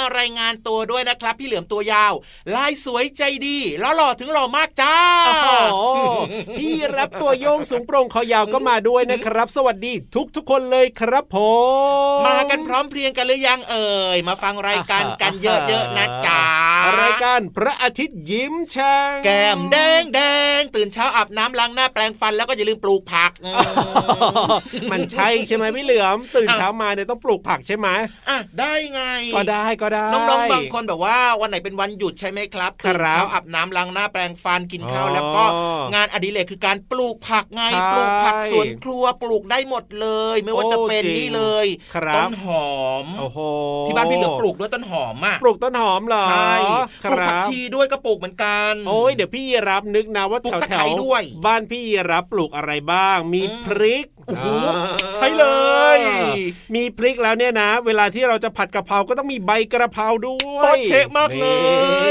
มารายงานตัวด้วยนะครับ พี่เหลือมตัวยาว ลายสวยใจดีแล้วหล่อถึงหล่อมากจ้าโอ้โห พี่รับ ตัวโยงสูงโปร่งคอยาวก็มาด้วยนะครับ สวัสดีทุกทุกๆคนเลยครับผมมากันพร้อมเพรียงกันหรือยังเอ่ยมาฟังรายการกันเยอะๆนะจ๊ะรายการพระอาทิตย์ยิ้มช่างแก้มแดงแดงตื่นเช้าอาบน้ำล้างหน้าแปรงฟันแล้วก็อย่าลืมปลูกผัก มันใช่ใช่ไหมพี่เหลือมตื่นเช้ามาเนี่ยต้องปลูกผักใช่ไหมอะได้ไง ก็ได้ก็ได้น้องๆบางคนแบบว่าวันไหนเป็นวันหยุดใช่ไหมครับครับตื่นเช้าอาบน้ำล้างหน้าแปรงฟันกินข้าวอ๋อแล้วก็งานอดิเรกคือการปลูกผักไงใช่ปลูกผักสวนครัวปลูกได้หมดเลย ไม่ว่าจะเป็นโอ้จริงนี่เลยครับต้นหอมโอ้โหที่บ้านพี่เหลือปลูกด้วยต้นหอมอะปลูกต้นหอมเหรอใช่คปลูกรัผักบชีด้วยก็ปลูกเหมือนกันโอ้ยเดี๋ยวพี่ยีรับนึกนะว่าปลูกแถวตะแถไคร้วด้วยบ้านพี่ยีรับปลูกอะไรบ้าง มีอืมพริกโอ้โหอ่าใช่เลย มีพริกแล้วเนี่ยนะ เวลาที่เราจะผัดกะเพราก็ต้องมีใบกระเพราด้วยโอเชะมากเล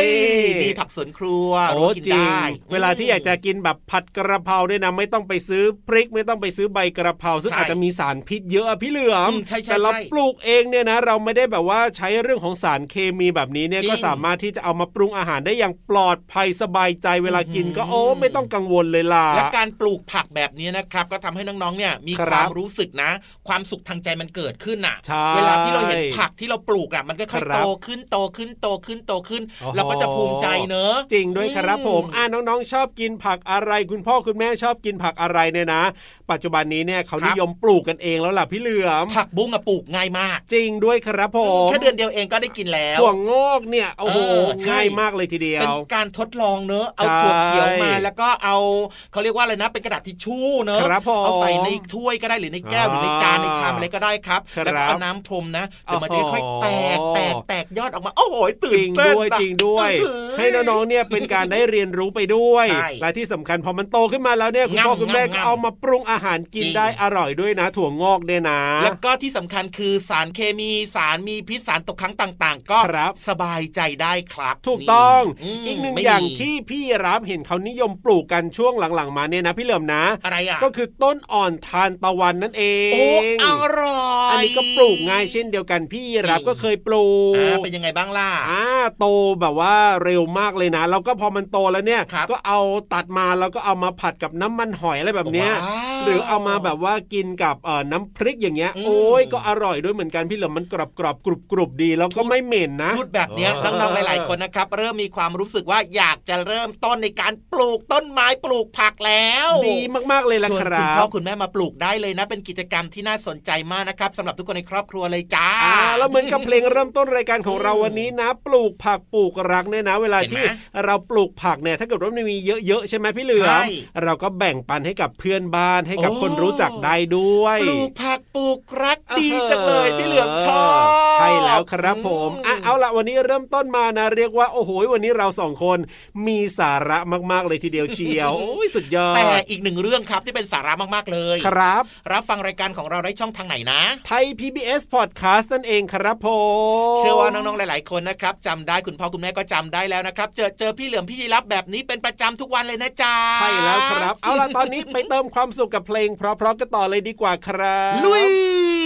ยนี่นี่ผักสวนครัวโอ้รู้กินจริงได้เวลาที่อยากจะกินแบบผัดกระเพราด้วยนะไม่ต้องไปซื้อพริกไม่ต้องไปซื้อใบกระเพราซึ่งใช่อาจจะมีสารพิษเยอะอะพี่เหลือมอืมใช่ใช่แต่เราใช่ปลูกเองเนี่ยนะ เราไม่ได้แบบว่าใช้เรื่องของสารเคมีแบบนี้เนี่ยจริงก็สามารถที่จะเอามาปรุงอาหารได้อย่างปลอดภัยสบายใจเวลากินก็อืมโอ้ไม่ต้องกังวลเลยล่ะและการปลูกผักแบบนี้นะครับ ก็ทำให้น้องๆเนี่ยมีคครับวามรู้สึกนะ ความสุขทางใจมันเกิดขึ้นน่ะใช่เวลาที่เราเห็นผักที่เราปลูกอะมันก็ค่อยครับโตขึ้นโตขึ้นโตขึ้นโตขึ้นโอ้โหเราก็จะภูมิใจเนอะจริงด้วยครับอืมผมอ่าน้องๆ ชอบกินผักอะไรคุณพ่อคุณแม่ชอบกินผักอะไรเนี่ยนะ ปัจจุบันนี้เนี่ยเขาครับนิยมปลูกกันเองแล้วล่ะพี่เหลือมผักบุ้งอะปลูกง่ายมาก จริงด้วยครับผมแค่เดือนเดียวเองก็ได้กินแล้วถั่วงอกเนี่ยโอ้โหเออใช่ง่ายมากเลยทีเดียเป็นวการทดลองเนอะเอาใช่ถั่วเขียวมาแล้วก็เอาเขาเรียกว่าอะไรนะ เป็นกระดาษทิชชู่เนอะครับผมเอาใส่ในถ้วยก็ได้หรือในแก้วหรือในจานในชามอะไรก็ได้ครับครับแล้วก็เอาน้ำพรมนะเดี๋ยวมันจะค่อยๆแตกโอ้โหแตกแตกยอดออกมาโอ้โหตื่จนริงเต้นด้วยอะจริงด้วยเอ้ยให้น้องๆเนี่ยเป็นการได้เรียนรู้ไปด้วยใช่และที่สำคัญพอมันโตขึ้นมาแล้วเนี่ยคุณพ่อง่ำคุณแม่ง่ำก็เอามาปรุงอาหารกินจริงได้อร่อยด้วยนะ ถั่วงอกเนี่ยนะ แล้วก็ที่สำคัญคือสารเคมีสารมีพิษสารตกค้างต่าง ๆ ก็ครับสบายใจได้ครับ ถูกต้องมอีกหนึ่งไม่อย่างมีที่พี่รับเห็นเขานิยมปลูกกันช่วงหลังๆมาเนี่ยนะพี่เหลิมนะ อะไรอะก็คือต้นอ่อนทานตะวันนั่นเอโอ้งอร่อยอันนี้ก็ปลูกง่ายเช่นเดียวกันพี่รับจริงก็เคยปลูกอ่าเป็นยังไงบ้างล่ะอ่าโตแบบว่าเร็วมากเลยนะแล้วก็พอมันโตแล้วเนี่ยครับก็เอาตัดมาแล้วก็เอามาผัดกับน้ำมันหอยอะไรแบบเนี้ยว้าวหรือเอามาแบบว่ากินกับเอ่อน้ำพริกอย่างเงี้ยอืมโอ้ยก็อร่อยด้วยเหมือนกันพี่เหลิมมันกรอบกรอบกรุบกรุบดีแล้วก็ไม่เหม็นนะพูดแบบเนี้ยเออน้องๆหลายๆคนนะครับ เริ่มมีความรู้สึกว่าอยากจะเริ่มต้นในการปลูกต้นไม้ปลูกผักแล้ว ดีมากๆเลยล่ะชวนคคุรัณพ่อบคุณแม่มาปลูกได้เลยนะ เป็นกิจกรรมที่น่าสนใจมากนะครับสำหรับทุกคนในครอบครัวเลยจ้าอ่าแล้วเหมือนกับเพลงเริ่มต้นรายการของเราวันนี้นะ ปลูกผักปลูกรักเนี่ยนะ เวลาเห็นไหมที่เราปลูกผักเนี่ยถ้าเกิดว่ามันมีเยอะๆใช่ไหมพี่เหลือใช่มเราก็แบ่งปันให้กับเพื่อนบ้านให้กับโอ้คนรู้จักได้ด้วยปลูกผักปลูกรักดีจังเลยพี่เหลือมชอบใช่แล้วครับผมอะเอาละวันนี้เริ่มต้นมานะเรียกว่าโอ้โหวันนี้เราสองคนมีสาระมากๆเลยทีเดียวเชียวโอ้ยสุดยอดแต่อีกหนึ่งเรื่องครับที่เป็นสาระมากๆเลยครับ รับฟังรายการของเราได้ช่องทางไหนนะไทย PBS Podcast นั่นเองครับผมเชื่อว่าน้องๆหลาย ๆ คนนะครับจำได้คุณพ่อคุณแม่ก็จำได้แล้วนะครับ เจอเจอพี่เหลือมพี่ยีรับแบบนี้เป็นประจำทุกวันเลยนะจ๊ะใช่แล้วครับ เอาล่ะตอนนี้ไปเติมความสุขกับเพลง เพราะๆกันต่อเลยดีกว่าครับ ลุย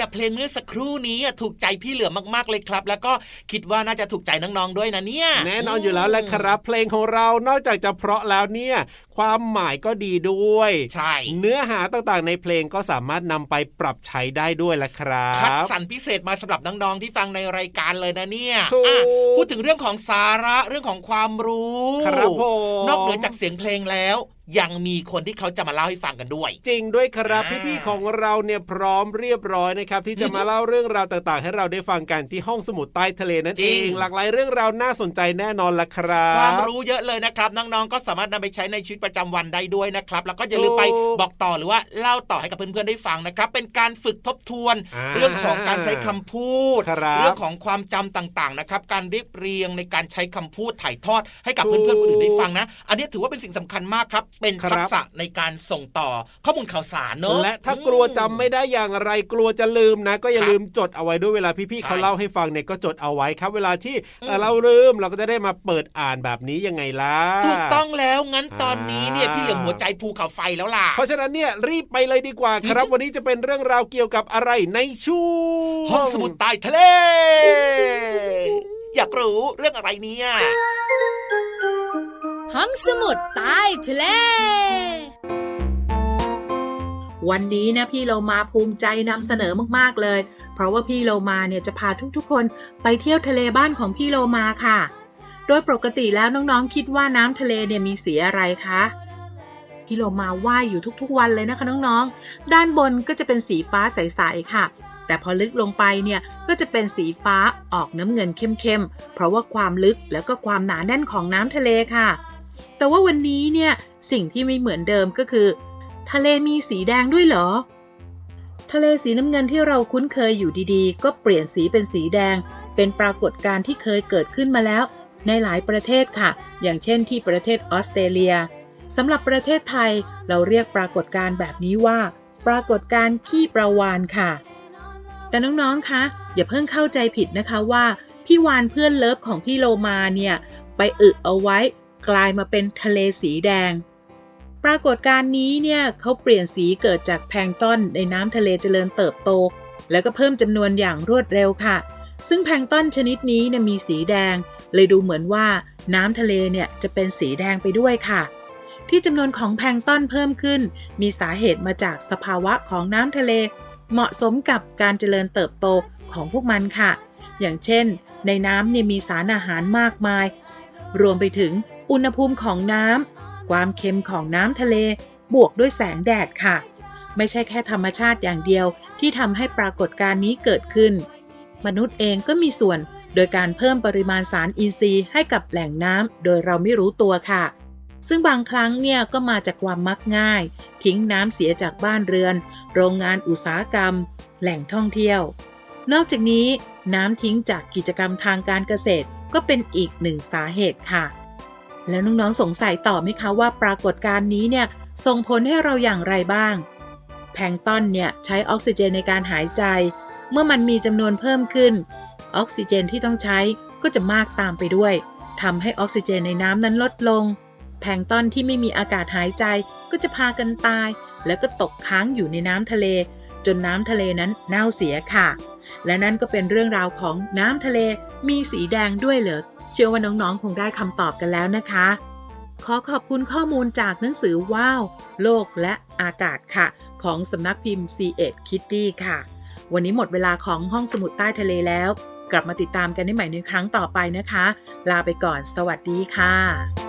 อบมากเลยอะเพลงเมื่อสักครู่นี้อะถูกใจพี่เหลือมมากๆเลยครับ แล้วก็คิดว่าน่าจะถูกใจน้องๆด้วยนะเนี่ย แน่นอนอยู่แล้วแหละครับ เพลงของเรานอกจากจะเพราะแล้วเนี่ย ความหมายก็ดีด้วย ใช่ เนื้อหาต่างๆในเพลงก็สามารถนำไปปรับใช้ได้ด้วยละครัคัดบสรรพิเศษมาสำหรับน้องๆที่ฟังในรายการเลยนะเนี่ยถูกอะพูดถึงเรื่องของสาระเรื่องของความรู้ครับผมนอกเหนือจากเสียงเพลงแล้วยังมีคนที่เขาจะมาเล่าให้ฟังกันด้วย จริงด้วยครับอ่าพี่ๆของเราเนี่ยพร้อมเรียบร้อยนะครับที่จะมาเล่าเรื่องราวต่างๆ ให้เราได้ฟังกันที่ห้องสมุดใต้ทะเลนั่นจเอริงงหลากหลายเรื่องราวน่าสนใจแน่นอนละครับ ความรู้เยอะเลยนะครับน้องๆก็สามารถนำไปใช้ในชีวิตประจำวันได้ด้วยนะครับ แล้วก็อย่าลืมไปถูกบอกต่อหรือว่าเล่าต่อให้กับเพื่อนๆได้ฟังนะครับ เป็นการฝึกทบทวนอ่าเรื่องของการใช้คำพูดครับเรื่องของความจำต่างๆนะครับ การเรียบเรียงในการใช้คำพูดถ่ายทอดให้กับถูเพื่กอนๆคนอื่นได้ฟังนะ อันนี้ถือว่าเป็นสิ่งสำคัญมากครับ เป็นครับทักษะในการส่งต่อข้อมูลข่าวสารเนอะและถ้ากลัวจำไม่ได้อย่างไรกลัวจะลืมนะ ก็อย่าครับลืมจดเอาไว้ด้วยเวลาพี่ๆใช่เขาเล่าให้ฟังเนี่ยก็จดเอาไว้ครับ เวลาที่เอ่ออืมเราลืมเราก็จะได้มาเปิดอ่านแบบนี้ยังไงล่ะถูกต้องแล้วงั้นตอนนี้เนี่ยอ่าพี่เหลือมหัวใจภูเขาไฟแล้วล่ะ เพราะฉะนั้นเนี่ยรีบไปเลยดีกว่าครับ วันนี้จะเป็นเรื่องราวเกี่ยวกับอะไรในช่วงห้องสมุดใต้ทะเล อยากรู้เรื่องอะไรเนี่ยห้องสมุดใต้ทะเลวันนี้นะพี่เรามาภูมิใจนำเสนอมากๆเลย เพราะว่าพี่โลมาเนี่ยจะพาทุกๆคนไปเที่ยวทะเลบ้านของพี่โลมาค่ะ โดยปกติแล้วน้องๆ คิดว่าน้ำทะเลเนี่ยมีสีอะไรคะพี่โลมาว่ายอยู่ทุกๆวันเลยนะคะน้องๆ ด้านบนก็จะเป็นสีฟ้าใสๆค่ะ แต่พอลึกลงไปเนี่ยก็จะเป็นสีฟ้าออกน้ำเงินเข้มๆ เพราะว่าความลึกแล้วก็ความหนาแน่นของน้ำทะเลค่ะ แต่ว่าวันนี้เนี่ยสิ่งที่ไม่เหมือนเดิมก็คือ ทะเลมีสีแดงด้วยเหรอ ทะเลสีน้ำเงินที่เราคุ้นเคยอยู่ดีๆ ก็เปลี่ยนสีเป็นสีแดง เป็นปรากฏการณ์ที่เคยเกิดขึ้นมาแล้ว ในหลายประเทศค่ะ อย่างเช่นที่ประเทศออสเตรเลียสำหรับประเทศไทยเราเรียกปรากฏการณ์แบบนี้ว่า ปรากฏการณ์ขี้ประวานค่ะ แต่น้องๆคะอย่าเพิ่งเข้าใจผิดนะคะว่าพี่วานเพื่อนเลิฟของพี่โลมาเนี่ยไปอึเอาไว้กลายมาเป็นทะเลสีแดง ปรากฏการณ์นี้เนี่ยเขาเปลี่ยนสีเกิดจากแพลงต้นในน้ำทะเลเจริญเติบโต แล้วก็เพิ่มจำนวนอย่างรวดเร็วค่ะ ซึ่งแพลงต้นชนิดนี้เนี่ยมีสีแดง เลยดูเหมือนว่าน้ำทะเลเนี่ยจะเป็นสีแดงไปด้วยค่ะ ที่จำนวนของแพลงต้นเพิ่มขึ้น มีสาเหตุมาจากสภาวะของน้ำทะเล เหมาะสมกับการเจริญเติบโตของพวกมันค่ะ อย่างเช่น ในน้ำเนี่ยมีสารอาหารมากมาย รวมไปถึงอุณหภูมิของน้ำความเค็มของน้ำทะเล บวกด้วยแสงแดดค่ะ ไม่ใช่แค่ธรรมชาติอย่างเดียวที่ทำให้ปรากฏการณ์นี้เกิดขึ้น มนุษย์เองก็มีส่วน โดยการเพิ่มปริมาณสารอินทรีย์ให้กับแหล่งน้ำโดยเราไม่รู้ตัวค่ะ ซึ่งบางครั้งเนี่ยก็มาจากความมักง่าย ทิ้งน้ำเสียจากบ้านเรือน โรงงานอุตสาหกรรม แหล่งท่องเที่ยว นอกจากนี้ น้ำทิ้งจากกิจกรรมทางการเกษตรก็เป็นอีกหนึ่งสาเหตุค่ะ แล้วน้องๆสงสัยต่อไหมคะว่าปรากฏการณ์นี้เนี่ยส่งผลให้เราอย่างไรบ้าง แพงต้นเนี่ยใช้ออกซิเจนในการหายใจ เมื่อมันมีจำนวนเพิ่มขึ้น ออกซิเจนที่ต้องใช้ก็จะมากตามไปด้วยทำให้ออกซิเจนในน้ำนั้นลดลง แพลงต้นที่ไม่มีอากาศหายใจก็จะพากันตาย แล้วก็ตกค้างอยู่ในน้ำทะเล จนน้ำทะเลนั้นเน่าเสียค่ะ และนั่นก็เป็นเรื่องราวของน้ำทะเลมีสีแดงด้วยเหรอเชื่อว่าน้องๆ คงได้คำตอบกันแล้วนะคะ ขอขอบคุณข้อมูลจากหนังสือว้าว โลกและอากาศค่ะ ของสำนักพิมพ์ C 1 Kitty ค่ะ วันนี้หมดเวลาของห้องสมุดใต้ทะเลแล้ว กลับมาติดตามกันได้ใหม่ในครั้งต่อไปนะคะ ลาไปก่อน สวัสดีค่ะ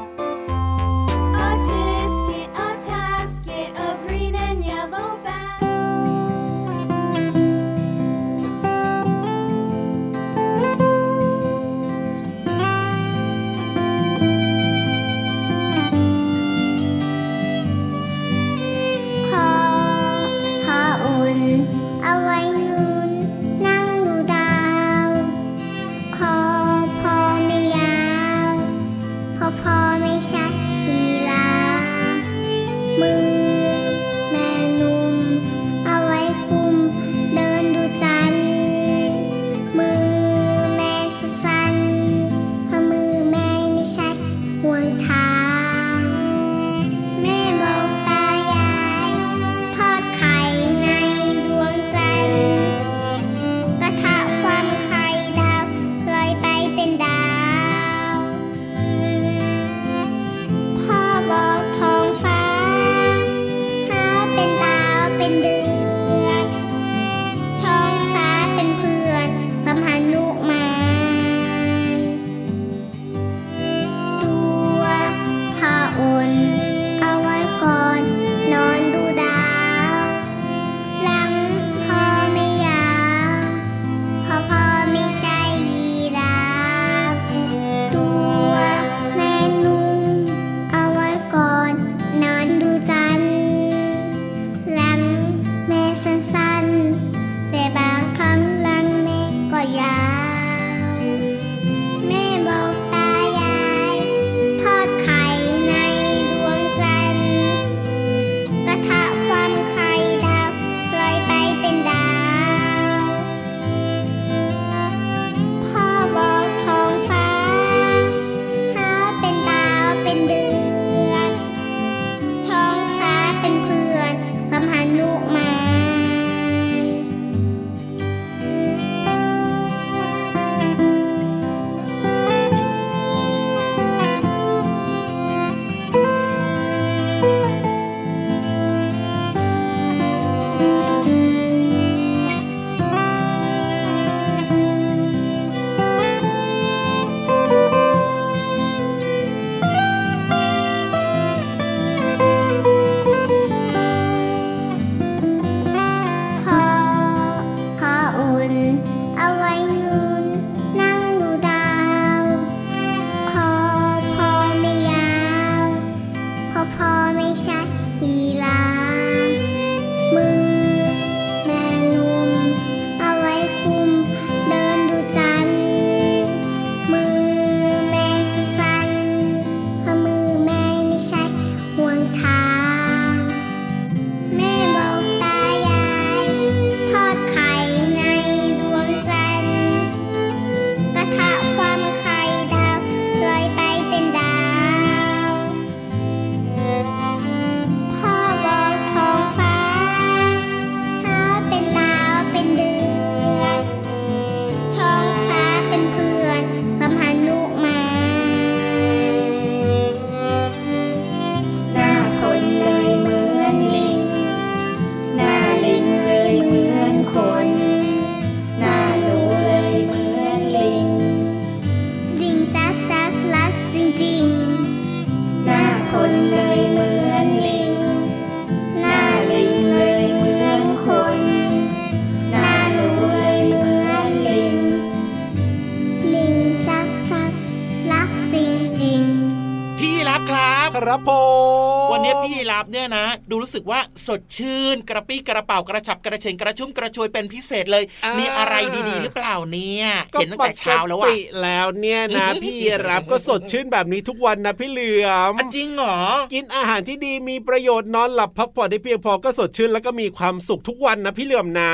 วันนี้พี่รับเนี่ยนะ ดูรู้สึกว่าสดชื่นกระปี้กระเป๋ากระฉับกระเฉงกระชุ่มกระชวยเป็นพิเศษเลย มีอะไรดีๆ หรือเปล่าเนี่ยก็เห็นตั้งแต่เช้าแล้วปอะกติแล้วเนี่ยนะพี่รับก็สดชื่นแบบนี้ทุกวันนะพี่เหลือมอะจริงเหรอกินอาหารที่ดีมีประโยชน์นอนหลับพักผ่อนได้เพียงพอก็สดชื่นแล้วก็มีความสุขทุกวันนะพี่เหลือมนะ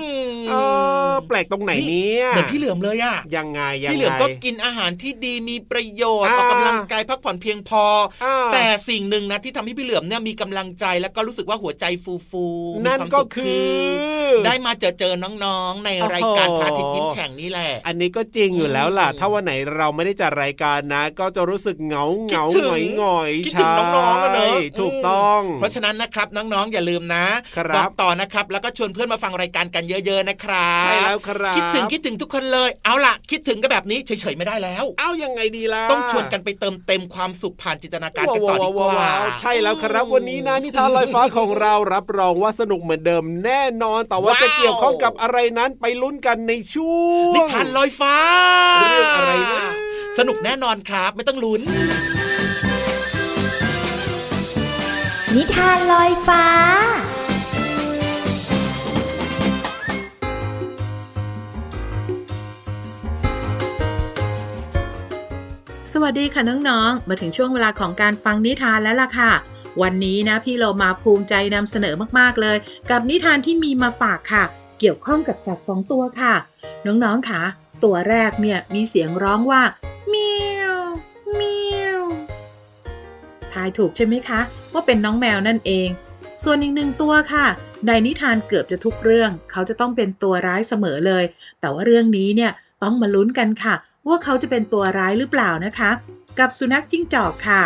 อืมเออแปลกตรงไหนเนี่ยเหมือนพี่เหลือมเลยอะยังไงยังไงพี่เหลือมก็กินอาหารที่ดีมีประโยชน์อ่าออกกำลังกายพักผ่อนเพียงพออ่าแต่สิ่งหนึ่งนะที่ทำให้พี่เหลือมเนี่ยมีกำลังใจแล้วก็รู้สึกว่าหัวใจฟูฟูๆนั่นมีความก็สุขคือ ได้มาเจอเจอน้องๆ ในรายการโอ้โหพระอาทิตย์ยิ้มแฉ่งนี่แหละ อันนี้ก็จริงอยู่แล้วล่ะอืมถ้าวันไหนเราไม่ได้จัดรายการนะ ก็จะรู้สึกเหงาเหงาคิดถึหงงอยหงอยคิดถึงน้องๆอะเนอะใช่ถูกต้อง เพราะฉะนั้นนะครับน้องๆอย่าลืมนะครับอกต่อนะครับแล้วก็ชวนเพื่อนมาฟังรายการกันเยอะๆนะครับใช่แล้วครับคิดถึงคิดถึงทุกคนเลย เอาล่ะ คิดถึงกันแบบนี้เฉยๆไม่ได้แล้ว เอ้ายังไงดีล่ะต้องชวนกันไปเติมเต็มความสุขผ่านจินตนาการกันต่อดีกว่าวๆๆๆใช่แล้วครับวันนี้นะนิทานลอยฟ้าของเรารับรองว่าสนุกเหมือนเดิมแน่นอน แต่ว่าว้าวจะเกี่ยวข้องกับอะไรนั้นไปลุ้นกันในช่วงนิทานลอยฟ้าเรื่องอะไรนะสนุกแน่นอนครับไม่ต้องลุ้น นิทานลอยฟ้า สวัสดีค่ะน้องๆ มาถึงช่วงเวลาของการฟังนิทานแล้วล่ะค่ะ วันนี้นะพี่เรามาภูมิใจนำเสนอมากๆเลย กับนิทานที่มีมาฝากค่ะ เกี่ยวข้องกับสัตว์สองตัวค่ะ น้องๆค่ะ ตัวแรกเนี่ยมีเสียงร้องว่าเมียวเมียวทายถูกใช่ไหมคะ ว่าเป็นน้องแมวนั่นเอง ส่วนอีกหนึ่งตัวค่ะ ในนิทานเกือบจะทุกเรื่อง เขาจะต้องเป็นตัวร้ายเสมอเลย แต่ว่าเรื่องนี้เนี่ยต้องมาลุ้นกันค่ะ ว่าเขาจะเป็นตัวร้ายหรือเปล่านะคะ กับสุนัขจิ้งจอกค่ะ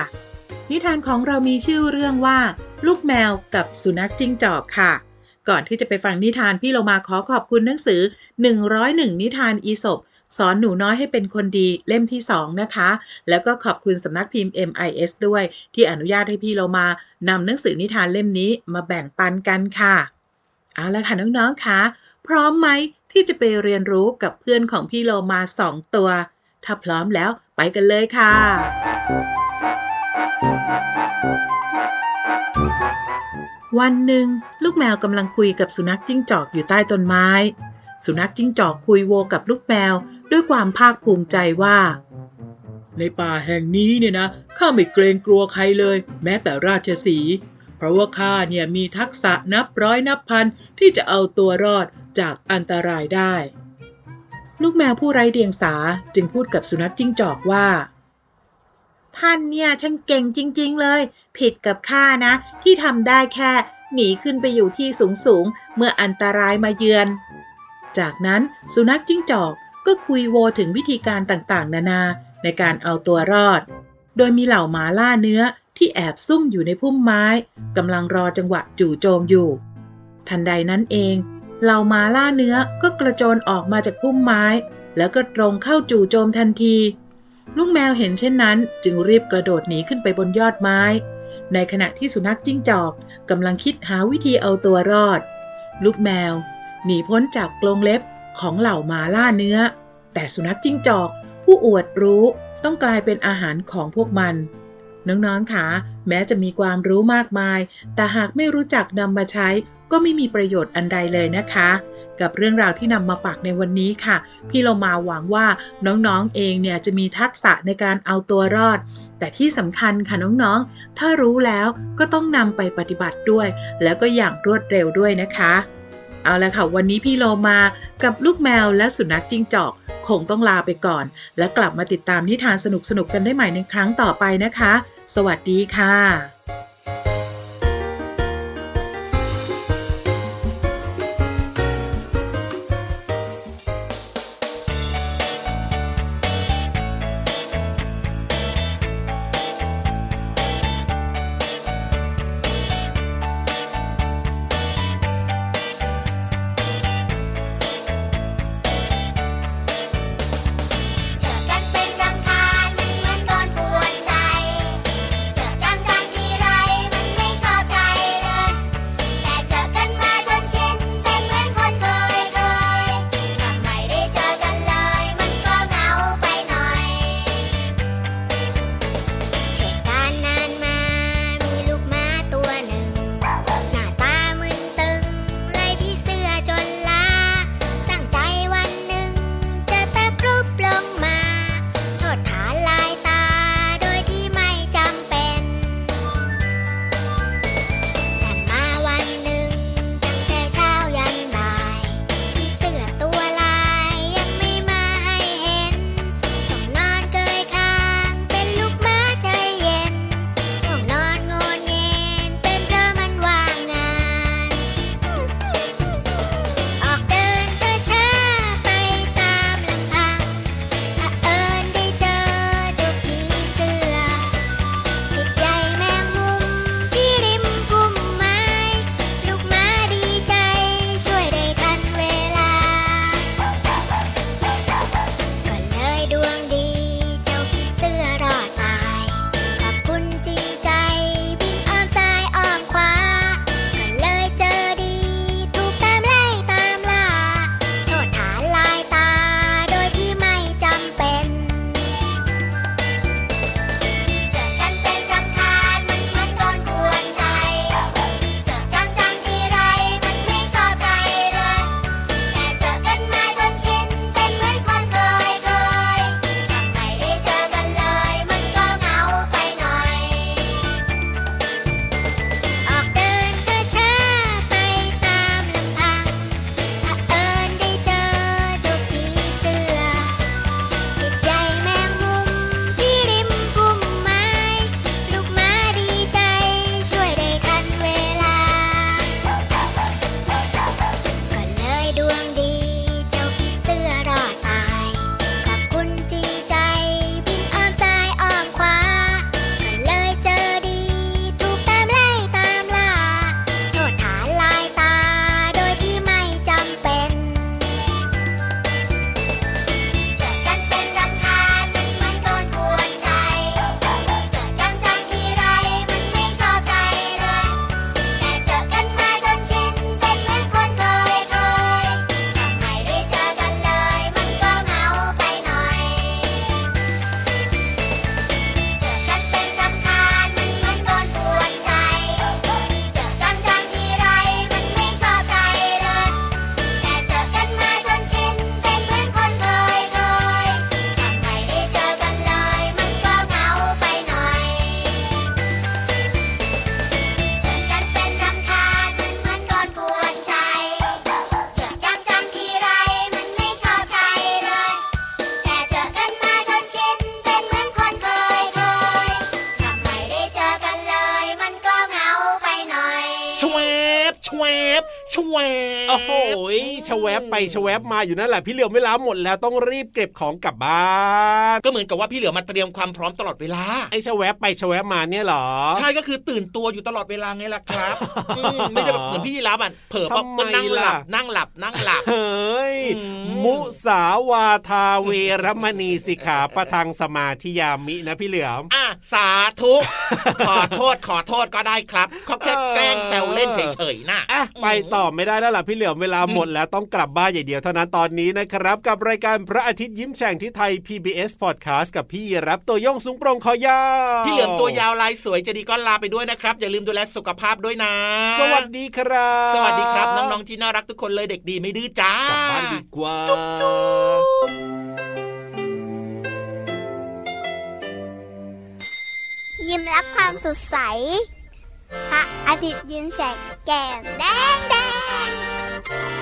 นิทานของเรามีชื่อเรื่องว่า ลูกแมวกับสุนัขจิ้งจอกค่ะ ก่อนที่จะไปฟังนิทานพี่เรามาขอขอบคุณหนังสือ 101 นิทานอีสบสอนหนูน้อยให้เป็นคนดีเล่มที่ 2 นะคะ แล้วก็ขอบคุณสำนักพิมพ์ MIS ด้วย ที่อนุญาตให้พี่เรามานำหนังสือนิทานเล่มนี้มาแบ่งปันกันค่ะ เอาละค่ะน้องๆค่ะพร้อมไหม ที่จะไปเรียนรู้กับเพื่อนของพี่โลมาสองตัว ถ้าพร้อมแล้วไปกันเลยค่ะ วันหนึ่ง ลูกแมวกำลังคุยกับสุนัขจิ้งจอกอยู่ใต้ต้นไม้ สุนัขจิ้งจอกคุยโวกับลูกแมวด้วยความภาคภูมิใจว่า ในป่าแห่งนี้เนี่ยนะข้าไม่เกรงกลัวใครเลย แม้แต่ราชสี เพราะว่าข้าเนี่ยมีทักษะนับร้อยนับพันที่จะเอาตัวรอด จากอันตรายได้ ลูกแมวผู้ไร้เดียงสาจึงพูดกับสุนัขจิ้งจอกว่า ท่านเนี่ยช่างเก่งจริง ๆ เลย ผิดกับข้านะ ที่ทำได้แค่ หนีขึ้นไปอยู่ที่สูง ๆ เมื่ออันตรายมาเยือน จากนั้นสุนัขจิ้งจอกก็คุยโวถึงวิธีการต่างๆ นานาในการเอาตัวรอด โดยมีเหล่าหมาล่าเนื้อที่แอบซุ่มอยู่ในพุ่มไม้กำลังรอจังหวะจู่โจมอยู่ ทันใดนั้นเอง เหล่าหมาล่าเนื้อก็กระโจนออกมาจากพุ่มไม้ แล้วก็ตรงเข้าจู่โจมทันที ลูกแมวเห็นเช่นนั้น จึงรีบกระโดดหนีขึ้นไปบนยอดไม้ ในขณะที่สุนัขจิ้งจอกกำลังคิดหาวิธีเอาตัวรอด ลูกแมว หนีพ้นจากกรงเล็บของเหล่าหมาล่าเนื้อ แต่สุนัขจิ้งจอก ผู้อวดรู้ต้องกลายเป็นอาหารของพวกมันน้องๆค่ะแม้จะมีความรู้มากมาย แต่หากไม่รู้จักนำมาใช้ ก็ไม่มีประโยชน์อันใดเลยนะคะ กับเรื่องราวที่นำมาฝากในวันนี้ค่ะ พี่เรามาหวังว่าน้องๆเองเนี่ยจะมีทักษะในการเอาตัวรอด แต่ที่สำคัญค่ะน้องๆ ถ้ารู้แล้วก็ต้องนำไปปฏิบัติด้วย แล้วก็อย่างรวดเร็วด้วยนะคะ เอาละค่ะ วันนี้พี่โลมากับลูกแมวและสุนัขจิ้งจอกคงต้องลาไปก่อน และกลับมาติดตามนิทานสนุกๆกันได้ใหม่ในครั้งต่อไปนะคะ สวัสดีค่ะ ชะแวบมาอยู่นั่นแหละพี่เหลือมเวลาหมดแล้วต้องรีบเก็บของกลับบ้านก็เหมือนกับว่าพี่เหลือมาเตรียมความพร้อมตลอดเวลาไอ้ชะแวบไปชะแวบมาเนี่ยเหรอ ใช่ก็คือตื่นตัวอยู่ตลอดเวลาไงล่ะครับอืมไม่ได้แบบเหมือนพี่รับอะเผลอปั๊บทำไมก็นั่งหลับล่ะนั่งหลับนั่งหลับเฮ้ยอืมมุสาวาทาเวรมณีสิกขาประทังสมาธิยามินะพี่เหลือมอะสาธุขอโทษขอโทษก็ได้ครับเขาแค่แกล้งแซวเล่นเฉยๆน่ะอะไปต่อไม่ได้แล้วล่ะพี่เหลือมเวลาหมดแล้วต้องกลับบ้านอย่างเดียวเท่านั้นตอนนี้นะครับ กับรายการพระอาทิตย์ยิ้มแฉ่งที่ไทย PBS Podcast กับพี่รับตัวโย่องสูงโปร่งคอยาวพี่เหลือมตัวยาวลายสวยจะดีก็ลาไปด้วยนะครับ อย่าลืมดูแลสุขภาพด้วยนะ สวัสดีครับ สวัสดีครับน้องๆที่น่ารักทุกคนเลยเด็กดีไม่ดื้อจ้ากลับบ้านดีกว่าจุ๊บจุ๊บยิ้มรับความสดใสพระอาทิตย์ยิ้มแฉกแก้มแดงแดง